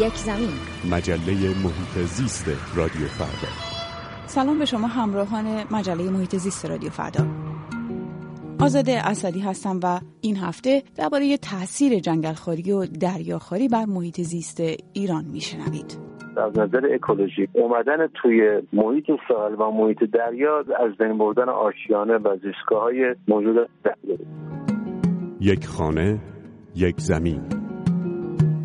یک زمین. مجله محیط زیست رادیو فردا. سلام به شما همراهان مجله محیط زیست رادیو فردا. آزاده اسدی هستم و این هفته درباره تاثیر جنگلخواری و دریاخواری بر محیط زیست ایران میشنوید. از نظر اکولوژی اومدن توی محیط ساحل و محیط دریا از بین بردن آشیانه و زیستگاه های موجود یک خانه یک زمین.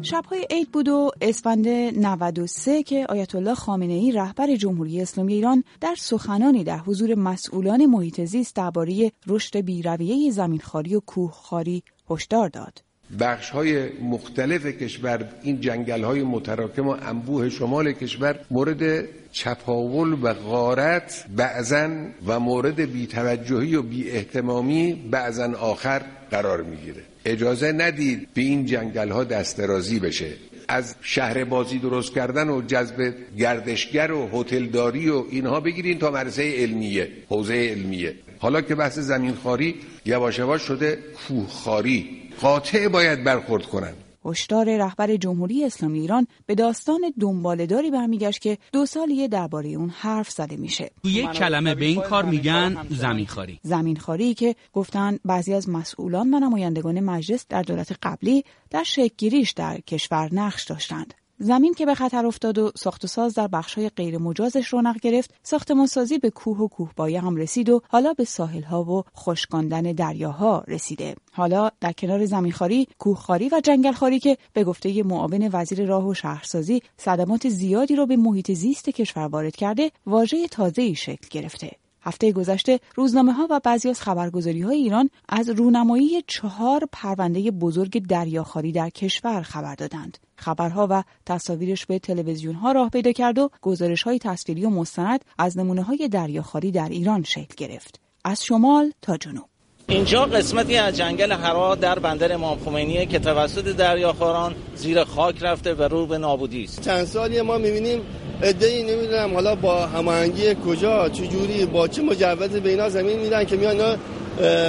شبهای عید بود و اسفند 93 که آیت الله خامنه ای رهبر جمهوری اسلامی ایران در سخنانی در حضور مسئولان محیط زیست درباره رشد بیرویه زمینخواری و کوهخواری هشدار داد. بخش های مختلف کشور این جنگل های متراکم و انبوه شمال کشور مورد چپاول و غارت بعضا و مورد بیتوجهی و بی احتمامی بعضا آخر قرار می‌گیره اجازه ندید به این جنگل ها دسترازی بشه. از شهر بازی درست کردن و جذب گردشگر و هتلداری و اینها بگیرین تا مرسه علمیه حوزه علمیه. حالا که بحث زمین خاری یواش شده کوهخواری. قاطع باید برخورد کنند. هشدار رهبر جمهوری اسلامی ایران به داستان دنبالداری برمیگشت که دو سالیه درباره اون حرف زده میشه. تو یک کلمه به این کار میگن زمینخواری. زمینخواری که گفتن بعضی از مسئولان و نمایندگان مجلس در دولت قبلی در شکلگیریش در کشور نقش داشتند. زمین که به خطر افتاد و ساخت و ساز در بخشهای غیر مجازش رونق گرفت ساختمانسازی به کوه و کوهبایه هم رسید و حالا به ساحلها و خشکاندن دریاها رسیده. حالا در کنار زمینخواری کوهخواری و جنگلخواری که به گفته معاون وزیر راه و شهرسازی صدمات زیادی را به محیط زیست کشور وارد کرده واژه تازه‌ای شکل گرفته. هفته گذشته روزنامه ها و بعضی از خبرگزاری های ایران از رونمایی چهار پرونده بزرگ دریاخواری در کشور خبر دادند. خبرها و تصاویرش به تلویزیون ها راه پیدا کرد و گزارش های تصویری و مستند از نمونه های دریاخواری در ایران شکل گرفت. از شمال تا جنوب. اینجا قسمتی از جنگل هرا در بندر امام خمینیه که توسط دریاخواران زیر خاک رفته و رو به نابودی است. چند سالی ما می‌بینیم ای نمی‌دونم. حالا با هماهنگی کجا چجوری با چه مجوز به اینا زمین میدن که میان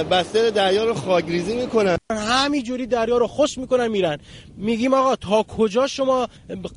بستر دریا رو خاکریزی می‌کنن؟ همینجوری دریا رو خوش می‌کنن میرن. میگیم آقا تا کجا شما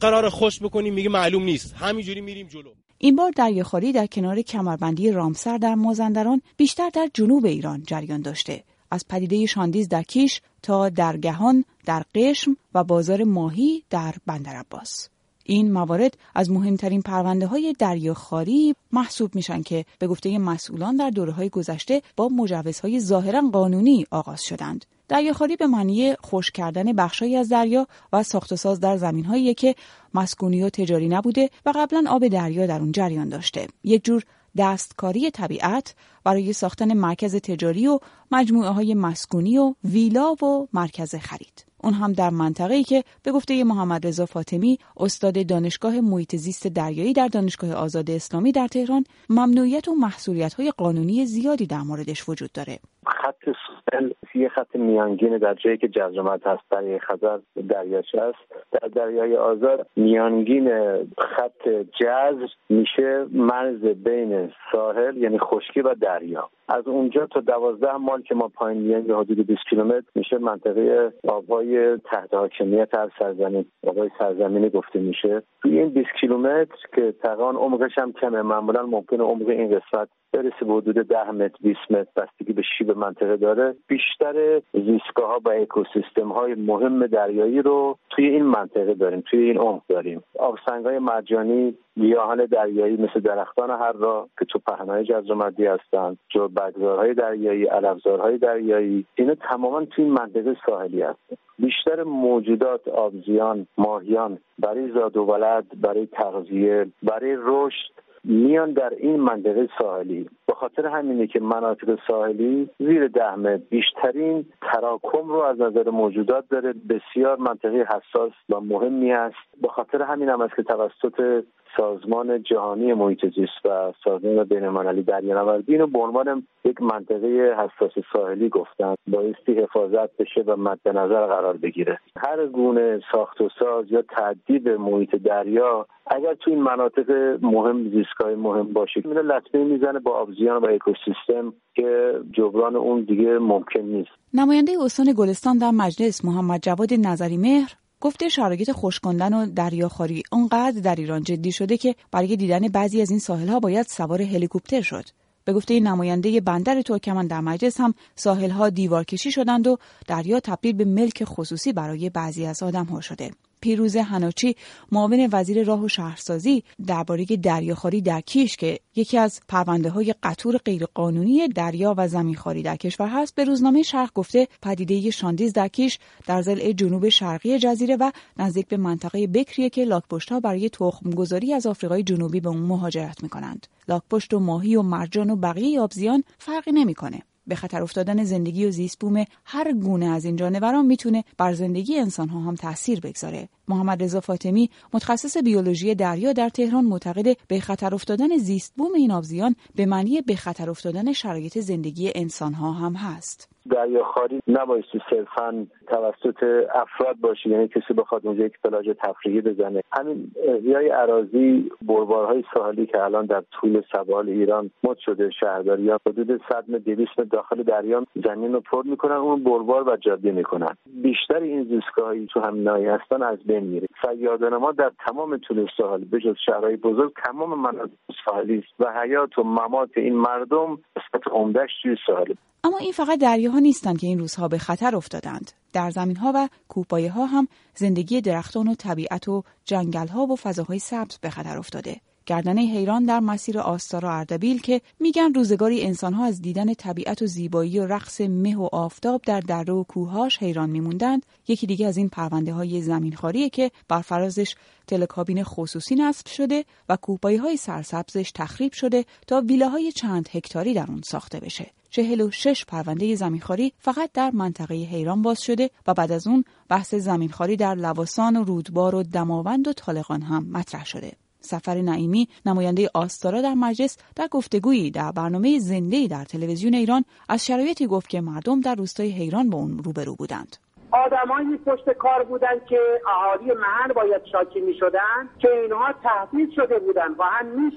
قرار خوش بکنیم میگه معلوم نیست. همینجوری میریم جلو. این بار دریاخواری در کنار کمربندی رامسر در مازندران بیشتر در جنوب ایران جریان داشته. از پدیده شاندیز در کیش تا درگهان در قشم و بازار ماهی در بندر عباس. این موارد از مهمترین پرونده های دریاخواری محسوب میشن که به گفته مسئولان در دوره های گذشته با مجوزهای ظاهرا قانونی آغاز شدند. دریاخواری به معنی خوش کردن بخشهایی از دریا و ساخت و ساز در زمینهایی که مسکونی و تجاری نبوده و قبلا آب دریا در اون جریان داشته. یک جور دستکاری طبیعت برای ساختن مرکز تجاری و مجموعه های مسکونی و ویلا و مرکز خرید. اون هم در منطقه‌ای که به گفته محمد رضا فاطمی استاد دانشگاه محیط زیست دریایی در دانشگاه آزاد اسلامی در تهران ممنوعیت و محصولیت های قانونی زیادی در موردش وجود داره خط سوحل یه خط میانگین در جایی که جزرمت هست دریای خزر دریاچه است. در دریای آزاد میانگین خط جزر میشه مرز بین ساحل یعنی خشکی و دریا. از اونجا تا دوازده مال که ما پایین میایم به حدود 20 کیلومتر میشه منطقه آبهای تحت حاکمیت هر سرزمین آبهای سرزمینی گفته میشه. توی این 20 کیلومتر که تقریبا عمقش هم کمه معمولا ممکنه عمق این قسمت برسه به حدود 10 متر 20 متر بستگی به شیب منطقه داره. بیشتر زیستگاه ها و اکوسیستم های مهم دریایی رو توی این منطقه داریم توی این عمق داریم. آبسنگ های مرجانی گیاهان دریایی مثل درختان هر را که تو پهنای جزر هستند بگذارهای دریایی علفزارهای دریایی اینا تماما توی این منطقه ساحلی هستند بیشتر موجودات آبزیان ماهیان برای زاد و ولد برای تغذیه برای رشد میان در این منطقه ساحلی. به خاطر همینه که مناطق ساحلی زیر ده بیشترین تراکم رو از نظر موجودات داره. بسیار منطقه حساس و مهمی است به خاطر همین هم است که توسط سازمان جهانی محیط زیست و سازمان بین المللی دریانوردی اینو به عنوان یک منطقه حساس ساحلی گفتن بایستی حفاظت بشه و مد نظر قرار بگیره. هر گونه ساخت و ساز یا تعدیب محیط دریا اگر تو این مناطق مهم زیستگاه مهم باشه میره لطمه می‌زنه با آبزیان و اکوسیستم که جبران اون دیگه ممکن نیست. نماینده استان گلستان در مجلس محمد جواد نظری مهر گفته شرایط خشکاندن و دریاخواری اونقدر در ایران جدی شده که برای دیدن بعضی از این ساحل ها باید سوار هلیکوپتر شد. به گفته نماینده بندر ترکمن در مجلس هم ساحل ها دیوار کشی شدند و دریا تبدیل به ملک خصوصی برای بعضی از آدم ها شده. پیروز هناچی معاون وزیر راه و شهرسازی درباره دریاخواری در کیش که یکی از پرونده های قطور غیرقانونی دریا و زمینخواری در کشور هست به روزنامه شرق گفته پدیده شاندیز در کیش در ضلع جنوب شرقی جزیره و نزدیک به منطقه بکریه که لاکپشت ها برای تخمگذاری از آفریقای جنوبی به اون مهاجرت می‌کنند. لاکپشت و ماهی و مرجان و بقیه آبزیان فرقی نمی‌کنه. به خطر افتادن زندگی و زیست بوم هر گونه از این جانوران می‌تونه بر زندگی انسان ها هم تاثیر بگذاره. محمد رضا فاطمی متخصص بیولوژی دریا در تهران معتقد به خطر افتادن زیست بوم این آبزیان به معنی به خطر افتادن شرایط زندگی انسان ها هم هست. دریاخواری نبایستی صرفا توسط افراد باشه یعنی کسی بخواد اونجا یک پلاژ تفریحی بزنه همین احیای عراضی بربارهای ساحلی که الان در طول سوال ایران مد شده شهرداری یا حدود 100 متر داخل دریا زمین رو پر می‌کنن اون بربار و جاده می‌کنن بیشتر این زیستگاهی تو همین هستن از میره سیادان ما در تمام طول ساحل بجز شهرهای بزرگ تمام مناطق ساحلی و حیات و ممات این مردم قسمت عمدهش توی ساحل اما این فقط دریاها نیستند که این روزها به خطر افتادند. در زمین ها و کوهپایه ها هم زندگی درختان و طبیعت و جنگل ها و فضاهای سبز به خطر افتاده. گردنه حیران در مسیر آستارا اردبیل که میگن روزگاری انسانها از دیدن طبیعت و زیبایی و رقص مه و آفتاب در دره و کوههاش حیران میموندند یکی دیگه از این پرونده های زمینخواریه که بر فرازش تلکابین خصوصی نصب شده و کوهپایه های سرسبزش تخریب شده تا ویلاهای چند هکتاری در اون ساخته بشه شش پرونده زمینخواری فقط در منطقه حیران باز شده و بعد از اون بحث زمینخواری در لواسان و رودبار و دماوند و طالقان هم مطرح شده. سفر نعیمی نماینده آستارا در مجلس در گفتگویی در برنامه زنده در تلویزیون ایران از شرایطی گفت که مردم در روستای حیران با اون روبرو بودند. آدمایی پشت کار بودن که اهالی محل باید شاکی می شدن که اینها تهدید شده بودن و هم می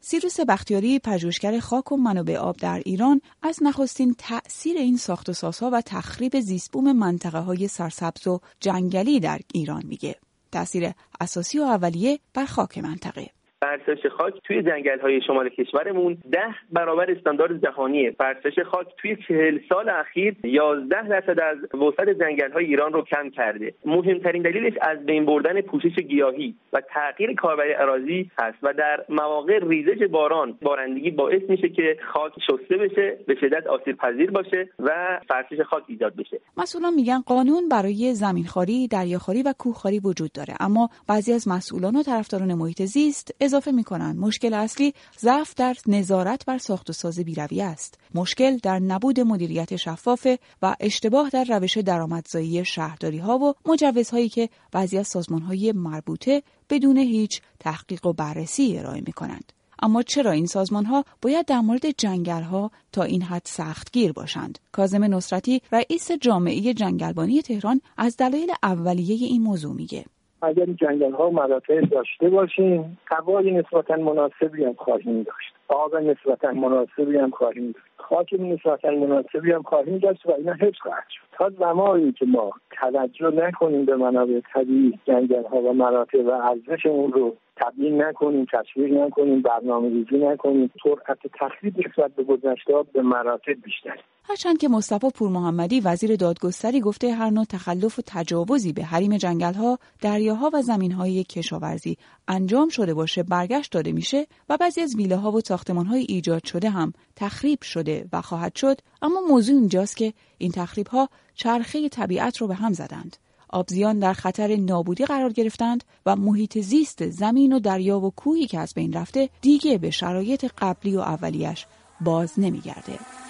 سیروس بختیاری پژوهشگر خاک و منابع آب در ایران از نخستین تأثیر این ساخت و سازها و تخریب زیستبوم منطقه های سرسبز و جنگلی در ایران میگه. تأثیر اساسی و اولیه بر خاک منطقه. فرسش خاک توی جنگل های شمال کشورمون. ده برابر استاندارد جهانیه. فرسش خاک توی چهل سال اخیر یازده درصد از وسط جنگل های ایران رو کم کرده. مهمترین دلیلش از بین بردن پوشش گیاهی و تغییر کاربری اراضی هست و در مواقع ریزش باران بارندگی باعث میشه که خاک شسته بشه به شدت آسیب پذیر باشه و فرسش خاک ایجاد بشه. مسئولان میگن قانون برای زمینخواری دریاخواری و کوهخواری وجود داره. اما بعضی از مسئولان و طرفداران محیط زیست اضافه می‌کنند مشکل اصلی ضعف در نظارت بر ساخت و ساز بیروی است مشکل در نبود مدیریت شفاف و اشتباه در روش درآمدزایی شهرداری ها و مجوزهایی که بعضی از سازمان های مربوطه بدون هیچ تحقیق و بررسی ارائه می کنند. اما چرا این سازمان ها باید در مورد جنگل ها تا این حد سختگیر باشند؟ کازم نصرتی رئیس جامعه جنگلبانی تهران از دلایل اولیه این موضوع میگه. اگر جنگل ها و داشته باشیم هوای نسبتا مناسبی هم خواهیم داشت. آب نسبتا مناسبی هم خواهیم داشت. خاک نسبتا مناسبی هم خواهیم داشت و اینا حفظ خواهد شد. تا زمانی که ما توجه نکنیم به منابع طبیعی جنگل ها و مناطق و ارزش اون رو تبیین نکنیم تشویق نکنیم برنامه ریزی نکنیم سرعت تخریب نسبت به گذشته به مراتب بیشتر. هرچند که مصطفی پور محمدی وزیر دادگستری گفته هر نوع تخلف و تجاوزی به حریم جنگلها، دریاها و زمینهای کشاورزی انجام شده باشه برگشت داده میشه و بعضی از ویله ها و ساختمان های ایجاد شده هم تخریب شده و خواهد شد اما موضوع اینجاست که این تخریب ها چرخه طبیعت رو به هم زدند آبزیان در خطر نابودی قرار گرفتند و محیط زیست زمین و دریا و کوهی که از بین رفته دیگه به شرایط قبلی و اولیش باز نمیگرده.